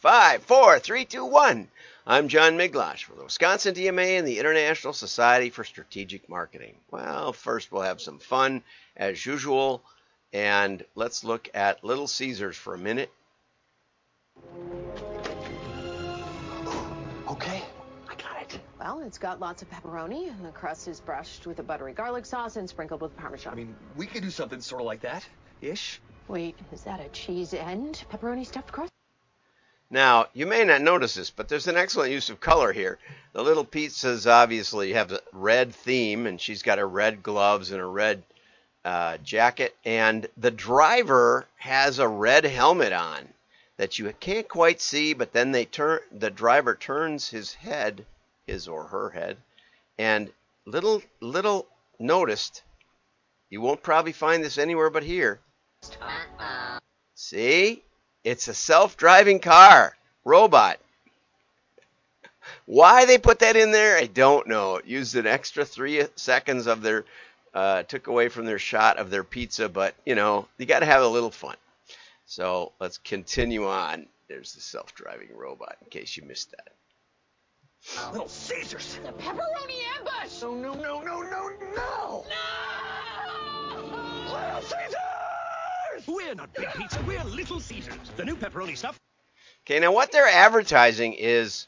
Five, four, three, two, one. I'm John Miglautsch for the Wisconsin DMA and the International Society for Strategic Marketing. Well, first we'll have some fun as usual, and let's look at Little Caesars for a minute. Okay, I got it. Well, it's got lots of pepperoni, and the crust is brushed with a buttery garlic sauce and sprinkled with parmesan. I mean, we could do something sort of like that, ish. Wait, is that a cheese and pepperoni stuffed crust? Now, you may not notice this, but there's an excellent use of color here. The little pizzas obviously have a red theme, and she's got her red gloves and a red uh, jacket, and the driver has a red helmet on that you can't quite see, but then they turn the driver turns his head, his or her head, and little little noticed. You won't probably find this anywhere but here. See? It's a self-driving car robot. Why they put that in there, I don't know. It used an extra three seconds of their, uh, took away from their shot of their pizza, but you know, you got to have a little fun. So let's continue on. There's the self-driving robot, in case you missed that. Little Caesars. The pepperoni ambush! No, no, no, no, no, no! Little Caesars! We're not Big Pizza, we're Little Caesars. The new pepperoni stuff. Okay, now what they're advertising is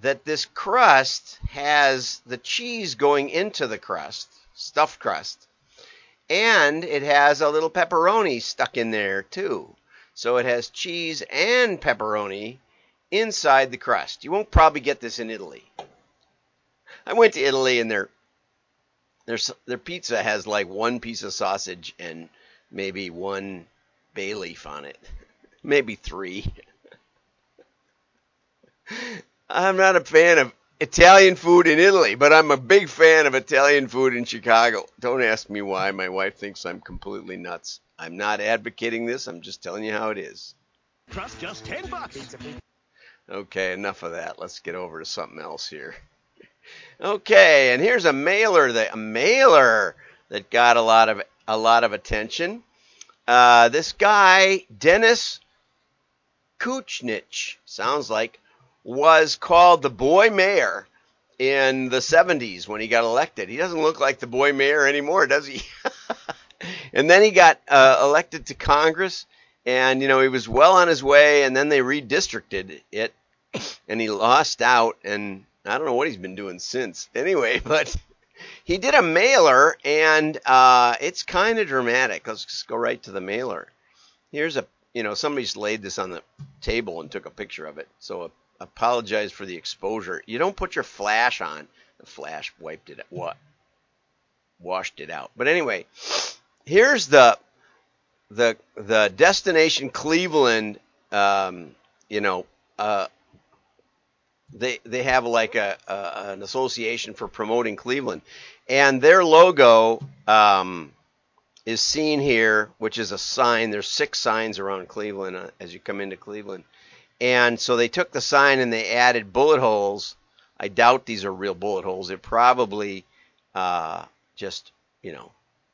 that this crust has the cheese going into the crust, stuffed crust, and it has a little pepperoni stuck in there too. So it has cheese and pepperoni inside the crust. You won't probably get this in Italy. I went to Italy and their their their pizza has like one piece of sausage and maybe one bay leaf on it, maybe three. I'm not a fan of Italian food in Italy, but I'm a big fan of Italian food in Chicago. Don't ask me why. My wife thinks I'm completely nuts. I'm not advocating this. I'm just telling you how it is. Crust just 10 bucks. Okay, enough of that. Let's get over to something else here. Okay, and here's a mailer that a mailer that got a lot of a lot of attention. Uh, this guy Dennis Kucinich sounds like was called the boy mayor in the 70s when he got elected. He doesn't look like the boy mayor anymore, does he? and then he got uh, elected to Congress, and you know he was well on his way. And then they redistricted it, and he lost out. And I don't know what he's been doing since. Anyway, but he did a mailer, and uh, it's kind of dramatic. Let's just go right to the mailer. Here's a you know somebody's laid this on the table and took a picture of it. So a apologize for the exposure. You don't put your flash on. The flash wiped it. What? Washed it out. But anyway, here's the the the destination Cleveland. Um, you know, uh, they they have like a, a, an association for promoting Cleveland, and their logo um, is seen here, which is a sign. There's six signs around Cleveland uh, as you come into Cleveland and so they took the sign and they added bullet holes. I doubt these are real bullet holes. They're probably uh, just, you know,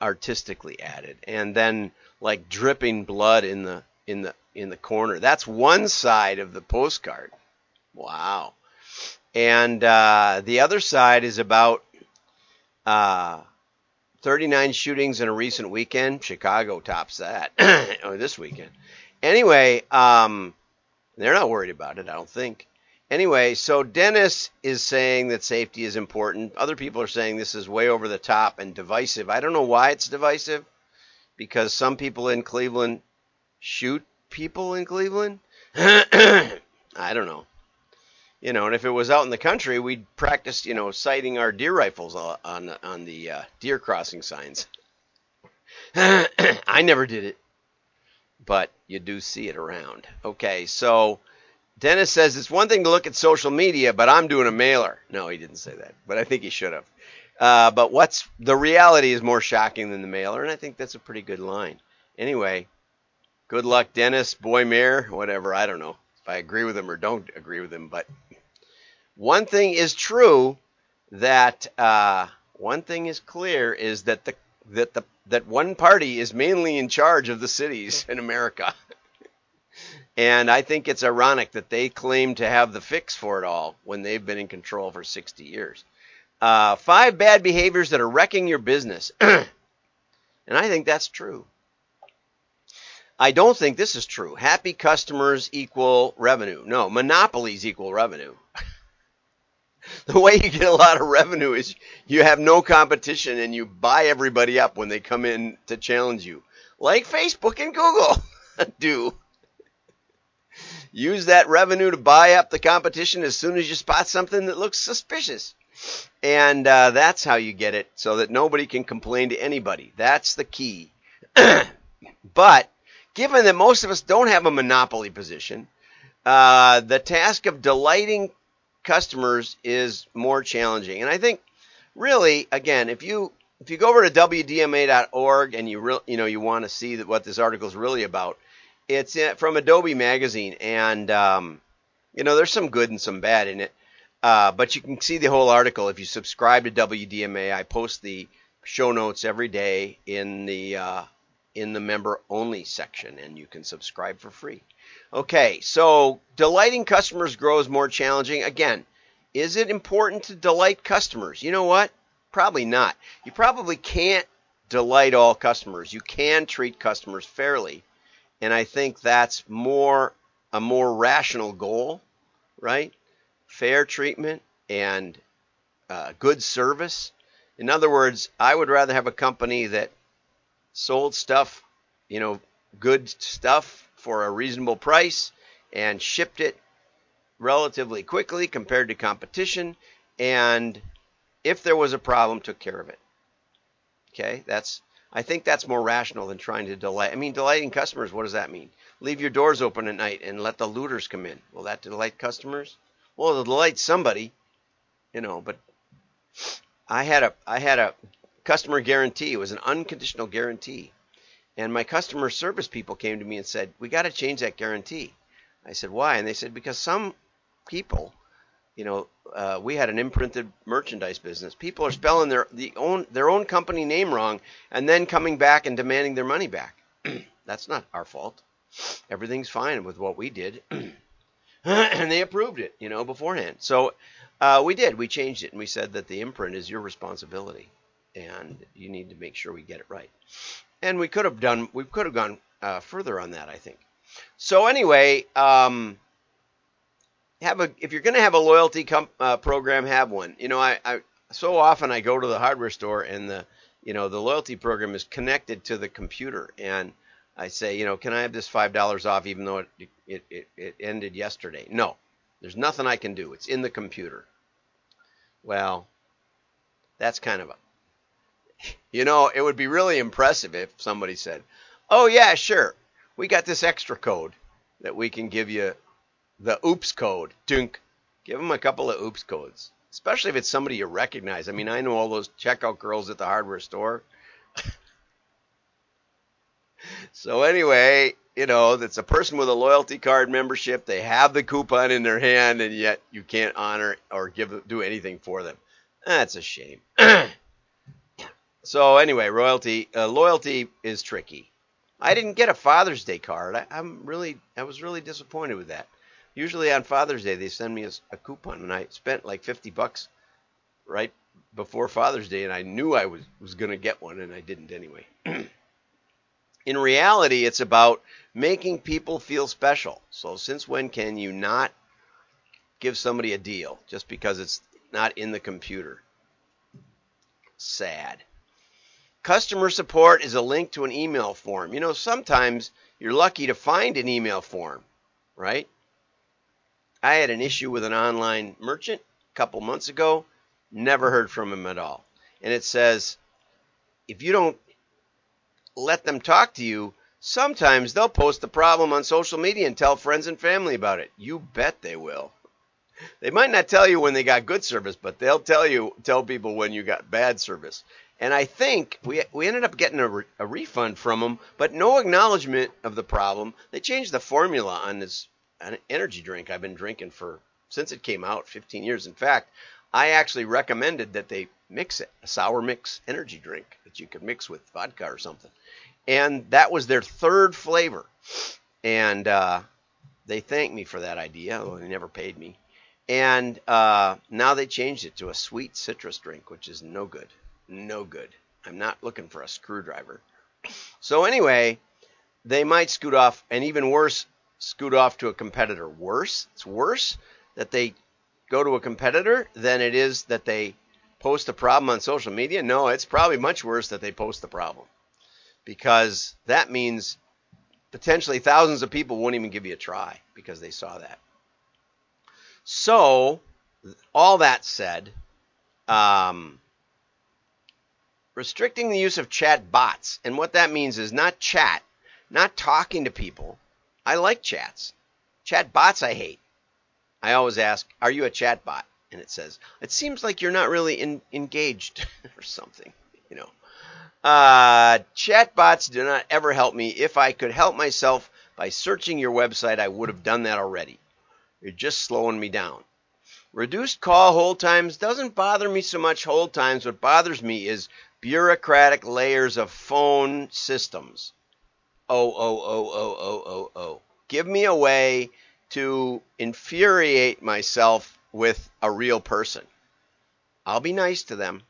artistically added. And then like dripping blood in the in the in the corner. That's one side of the postcard. Wow. And uh, the other side is about uh, 39 shootings in a recent weekend. Chicago tops that. or this weekend. Anyway, um, they're not worried about it, I don't think. Anyway, so Dennis is saying that safety is important. Other people are saying this is way over the top and divisive. I don't know why it's divisive, because some people in Cleveland shoot people in Cleveland. I don't know. You know, and if it was out in the country, we'd practice, you know, sighting our deer rifles on on the uh, deer crossing signs. I never did it but you do see it around. Okay, so Dennis says it's one thing to look at social media, but I'm doing a mailer. No, he didn't say that, but I think he should have. Uh, but what's the reality is more shocking than the mailer, and I think that's a pretty good line. Anyway, good luck, Dennis, boy mayor, whatever. I don't know if I agree with him or don't agree with him, but one thing is true that uh, one thing is clear is that the that the that one party is mainly in charge of the cities in America. And I think it's ironic that they claim to have the fix for it all when they've been in control for 60 years. Uh, five bad behaviors that are wrecking your business. and I think that's true. I don't think this is true. Happy customers equal revenue. No, monopolies equal revenue. the way you get a lot of revenue is you have no competition and you buy everybody up when they come in to challenge you, like Facebook and Google do. Use that revenue to buy up the competition as soon as you spot something that looks suspicious. And uh, that's how you get it so that nobody can complain to anybody. That's the key. but given that most of us don't have a monopoly position, uh, the task of delighting customers is more challenging. And I think really, again, if you if you go over to wdma.org and you re- you know you want to see that what this article is really about, it's from Adobe Magazine, and um, you know there's some good and some bad in it. Uh, but you can see the whole article if you subscribe to WDMA. I post the show notes every day in the uh, in the member only section, and you can subscribe for free. Okay, so delighting customers grows more challenging. Again, is it important to delight customers? You know what? Probably not. You probably can't delight all customers. You can treat customers fairly. And I think that's more a more rational goal, right? Fair treatment and uh, good service. In other words, I would rather have a company that sold stuff, you know, good stuff for a reasonable price and shipped it relatively quickly compared to competition and if there was a problem took care of it. Okay? That's I think that's more rational than trying to delight. I mean, delighting customers, what does that mean? Leave your doors open at night and let the looters come in. Will that delight customers? Well, it'll delight somebody, you know, but I had a I had a customer guarantee. It was an unconditional guarantee. And my customer service people came to me and said, "We got to change that guarantee." I said, "Why?" And they said, "Because some people, you know, uh, we had an imprinted merchandise business. People are spelling their the own their own company name wrong and then coming back and demanding their money back. That's not our fault. Everything's fine with what we did." and they approved it, you know, beforehand. So uh, we did. We changed it, and we said that the imprint is your responsibility and you need to make sure we get it right. And we could have done, we could have gone uh, further on that, I think. So anyway, um, have a if you're going to have a loyalty uh, program, have one. You know, I, I so often I go to the hardware store and the you know the loyalty program is connected to the computer and I say, you know, can I have this five dollars off even though it, it it it ended yesterday? No, there's nothing I can do. It's in the computer. Well, that's kind of a you know, it would be really impressive if somebody said, "Oh yeah, sure, we got this extra code that we can give you, the oops code." Dunk. Give them a couple of oops codes, especially if it's somebody you recognize. I mean, I know all those checkout girls at the hardware store. so anyway, you know, that's a person with a loyalty card membership. They have the coupon in their hand, and yet you can't honor or give do anything for them. That's a shame. So anyway, royalty uh, loyalty is tricky. I didn't get a Father's Day card. I, am really I was really disappointed with that. Usually on Father's Day they send me a, a coupon, and I spent like 50 bucks right before Father's Day, and I knew I was was going to get one, and I didn't anyway. In reality, it's about making people feel special. So since when can you not give somebody a deal just because it's not in the computer? Sad. Customer support is a link to an email form. You know, sometimes you're lucky to find an email form, right? I had an issue with an online merchant a couple months ago, never heard from him at all. And it says, if you don't let them talk to you, sometimes they'll post the problem on social media and tell friends and family about it. You bet they will. They might not tell you when they got good service, but they'll tell you tell people when you got bad service. And I think we we ended up getting a, re, a refund from them, but no acknowledgement of the problem. They changed the formula on this energy drink I've been drinking for since it came out, 15 years. In fact, I actually recommended that they mix it, a sour mix energy drink that you could mix with vodka or something. And that was their third flavor. And uh, they thanked me for that idea, although they never paid me. And uh, now they changed it to a sweet citrus drink, which is no good. No good. I'm not looking for a screwdriver. So anyway, they might scoot off, and even worse, scoot off to a competitor. Worse? It's worse that they go to a competitor than it is that they post a problem on social media. No, it's probably much worse that they post the problem because that means potentially thousands of people won't even give you a try because they saw that. So, all that said, um, restricting the use of chat bots, and what that means is not chat, not talking to people. I like chats. Chat bots I hate. I always ask, "Are you a chat bot?" And it says, "It seems like you're not really in, engaged or something." You know. Uh, chatbots do not ever help me. If I could help myself by searching your website, I would have done that already. You're just slowing me down. Reduced call hold times doesn't bother me so much hold times. What bothers me is bureaucratic layers of phone systems. Oh, oh, oh, oh, oh, oh, oh. Give me a way to infuriate myself with a real person. I'll be nice to them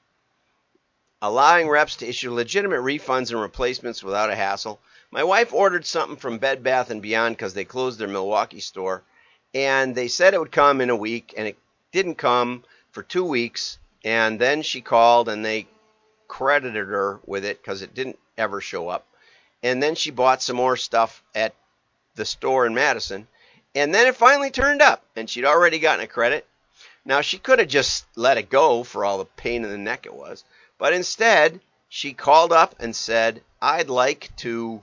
allowing reps to issue legitimate refunds and replacements without a hassle. My wife ordered something from Bed Bath and Beyond because they closed their Milwaukee store, and they said it would come in a week, and it didn't come for two weeks. And then she called, and they credited her with it because it didn't ever show up. And then she bought some more stuff at the store in Madison, and then it finally turned up, and she'd already gotten a credit. Now she could have just let it go for all the pain in the neck it was, but instead, she called up and said, I'd like to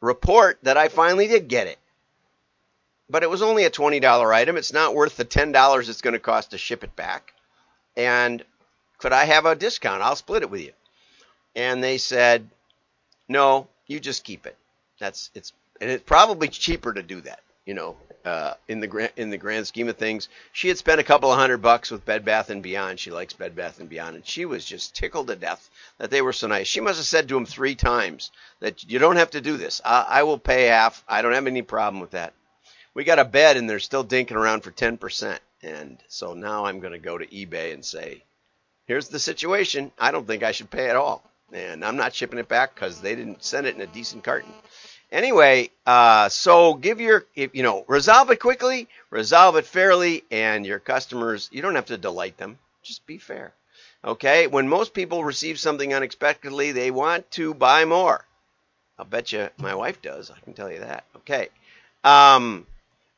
report that I finally did get it. But it was only a $20 item. It's not worth the $10 it's going to cost to ship it back. And could I have a discount? I'll split it with you. And they said, no, you just keep it. That's it's and it's probably cheaper to do that, you know, uh, in the grand in the grand scheme of things. She had spent a couple of hundred bucks with Bed Bath and Beyond. She likes Bed Bath and Beyond, and she was just tickled to death that they were so nice. She must have said to him three times that you don't have to do this. I, I will pay half. I don't have any problem with that. We got a bed, and they're still dinking around for ten percent, and so now I'm going to go to eBay and say, here's the situation. I don't think I should pay at all, and I'm not shipping it back because they didn't send it in a decent carton. Anyway, uh, so give your, if, you know, resolve it quickly, resolve it fairly, and your customers, you don't have to delight them. Just be fair. Okay? When most people receive something unexpectedly, they want to buy more. I'll bet you my wife does. I can tell you that. Okay. Um,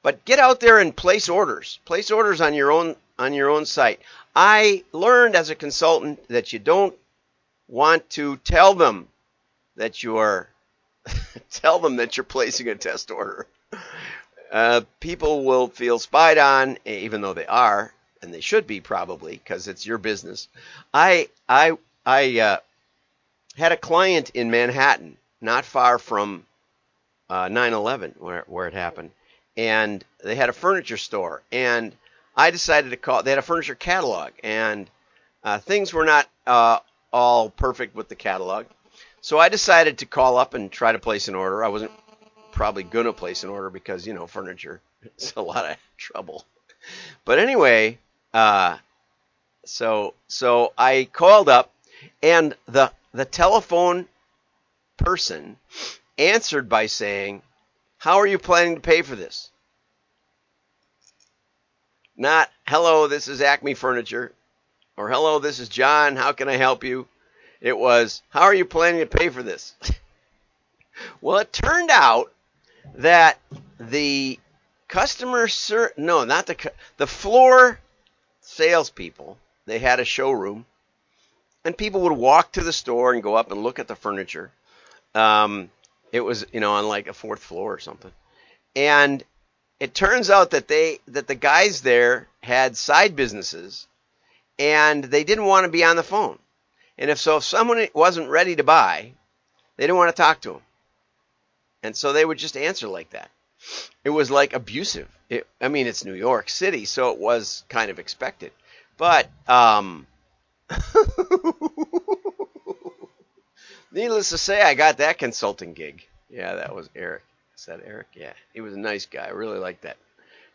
but get out there and place orders. Place orders on your own on your own site. I learned as a consultant that you don't want to tell them that you're tell them that you're placing a test order. Uh, people will feel spied on, even though they are, and they should be probably because it's your business. I I I uh, had a client in Manhattan, not far from uh, 9/11, where where it happened, and they had a furniture store, and I decided to call. They had a furniture catalog, and uh, things were not uh, all perfect with the catalog. So I decided to call up and try to place an order. I wasn't probably to place an order because, you know, furniture is a lot of trouble. But anyway, uh, so so I called up and the the telephone person answered by saying, "How are you planning to pay for this?" Not, "Hello, this is Acme Furniture," or "Hello, this is John. How can I help you?" It was, how are you planning to pay for this? well, it turned out that the customer ser- no, not the the floor salespeople. They had a showroom, and people would walk to the store and go up and look at the furniture. Um, it was you know on like a fourth floor or something, and it turns out that they that the guys there had side businesses, and they didn't want to be on the phone. And if so, if someone wasn't ready to buy, they didn't want to talk to them. And so they would just answer like that. It was like abusive. It, I mean, it's New York City, so it was kind of expected. But, um, needless to say, I got that consulting gig. Yeah, that was Eric. Is that Eric? Yeah, he was a nice guy. I really liked that.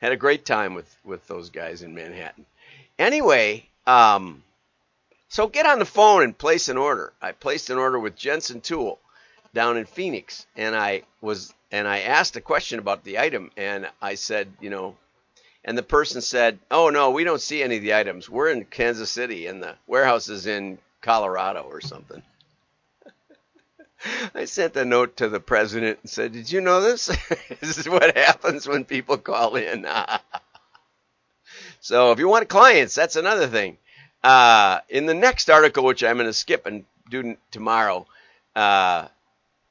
Had a great time with with those guys in Manhattan. Anyway, um, so get on the phone and place an order. I placed an order with Jensen Tool down in Phoenix, and I was and I asked a question about the item, and I said, you know, and the person said, "Oh no, we don't see any of the items. We're in Kansas City, and the warehouse is in Colorado or something." I sent a note to the president and said, "Did you know this? this is what happens when people call in." so if you want clients, that's another thing. Uh, in the next article, which I'm going to skip and do tomorrow, uh,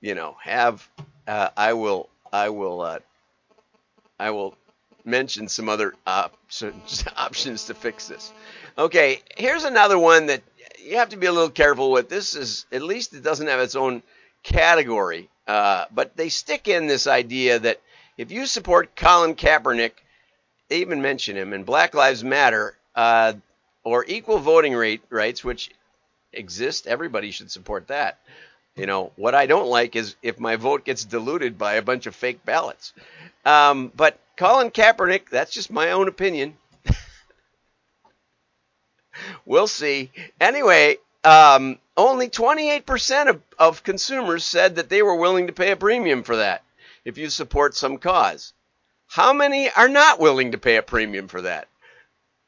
you know, have uh, I will I will uh, I will mention some other options options to fix this. Okay, here's another one that you have to be a little careful with. This is at least it doesn't have its own category, uh, but they stick in this idea that if you support Colin Kaepernick, they even mention him, and Black Lives Matter, uh, or equal voting rate rights, which exist, everybody should support that. You know, what I don't like is if my vote gets diluted by a bunch of fake ballots. Um, but Colin Kaepernick, that's just my own opinion. we'll see. Anyway, um, only 28% of, of consumers said that they were willing to pay a premium for that if you support some cause. How many are not willing to pay a premium for that?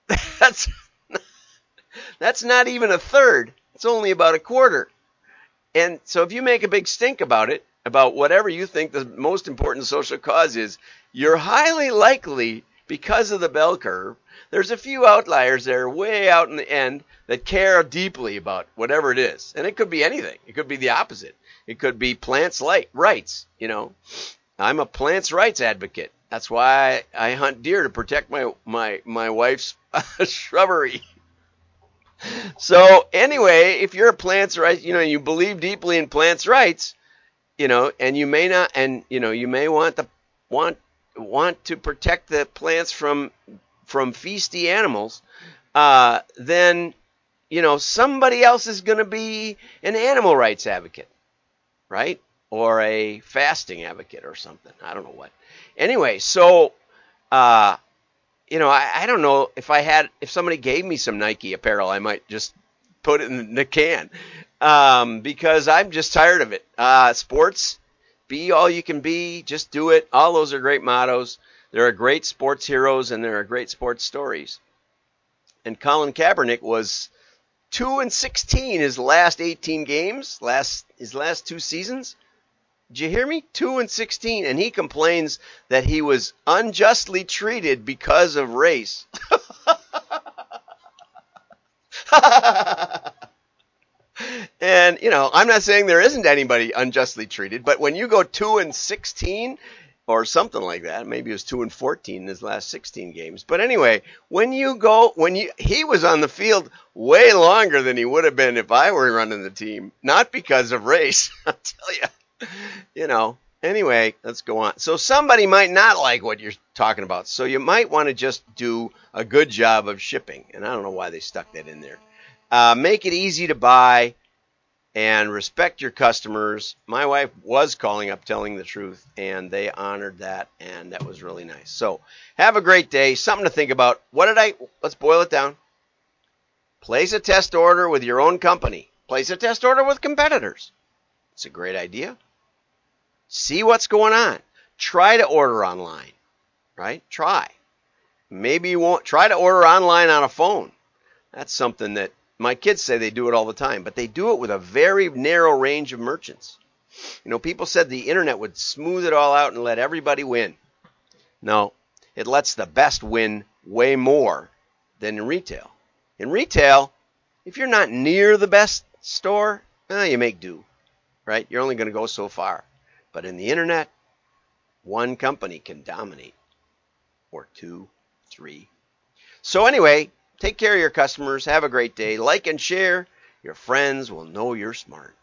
That's that's not even a third. It's only about a quarter. And so if you make a big stink about it, about whatever you think the most important social cause is, you're highly likely, because of the bell curve, there's a few outliers there way out in the end that care deeply about whatever it is. And it could be anything. It could be the opposite. It could be plants' light, rights, you know. I'm a plants' rights advocate. That's why I hunt deer to protect my my my wife's shrubbery. So anyway, if you're a plants' rights, you know, you believe deeply in plants' rights, you know, and you may not, and you know, you may want the want want to protect the plants from from feisty animals, uh, then you know somebody else is going to be an animal rights advocate, right? Or a fasting advocate or something. I don't know what. Anyway, so uh, you know, I, I don't know if I had if somebody gave me some Nike apparel, I might just put it in the can um, because I'm just tired of it. Uh, sports, be all you can be, just do it. All those are great mottos. There are great sports heroes and there are great sports stories. And Colin Kaepernick was two and sixteen his last 18 games, last his last two seasons. Did you hear me? Two and sixteen, and he complains that he was unjustly treated because of race. and you know, I'm not saying there isn't anybody unjustly treated, but when you go two and sixteen or something like that, maybe it was two and fourteen in his last sixteen games. But anyway, when you go, when you he was on the field way longer than he would have been if I were running the team, not because of race. I'll tell you, you know. Anyway, let's go on. So somebody might not like what you're talking about. So you might want to just do a good job of shipping. And I don't know why they stuck that in there. Uh, make it easy to buy and respect your customers. My wife was calling up telling the truth, and they honored that, and that was really nice. So have a great day. Something to think about. What did I? Let's boil it down. Place a test order with your own company. Place a test order with competitors. It's a great idea. See what's going on. Try to order online, right? Try. Maybe you won't try to order online on a phone. That's something that my kids say they do it all the time, but they do it with a very narrow range of merchants. You know, people said the internet would smooth it all out and let everybody win. No, it lets the best win way more than in retail. In retail, if you're not near the best store, eh, you make do, right? You're only going to go so far. But in the internet, one company can dominate, or two, three. So, anyway, take care of your customers. Have a great day. Like and share. Your friends will know you're smart.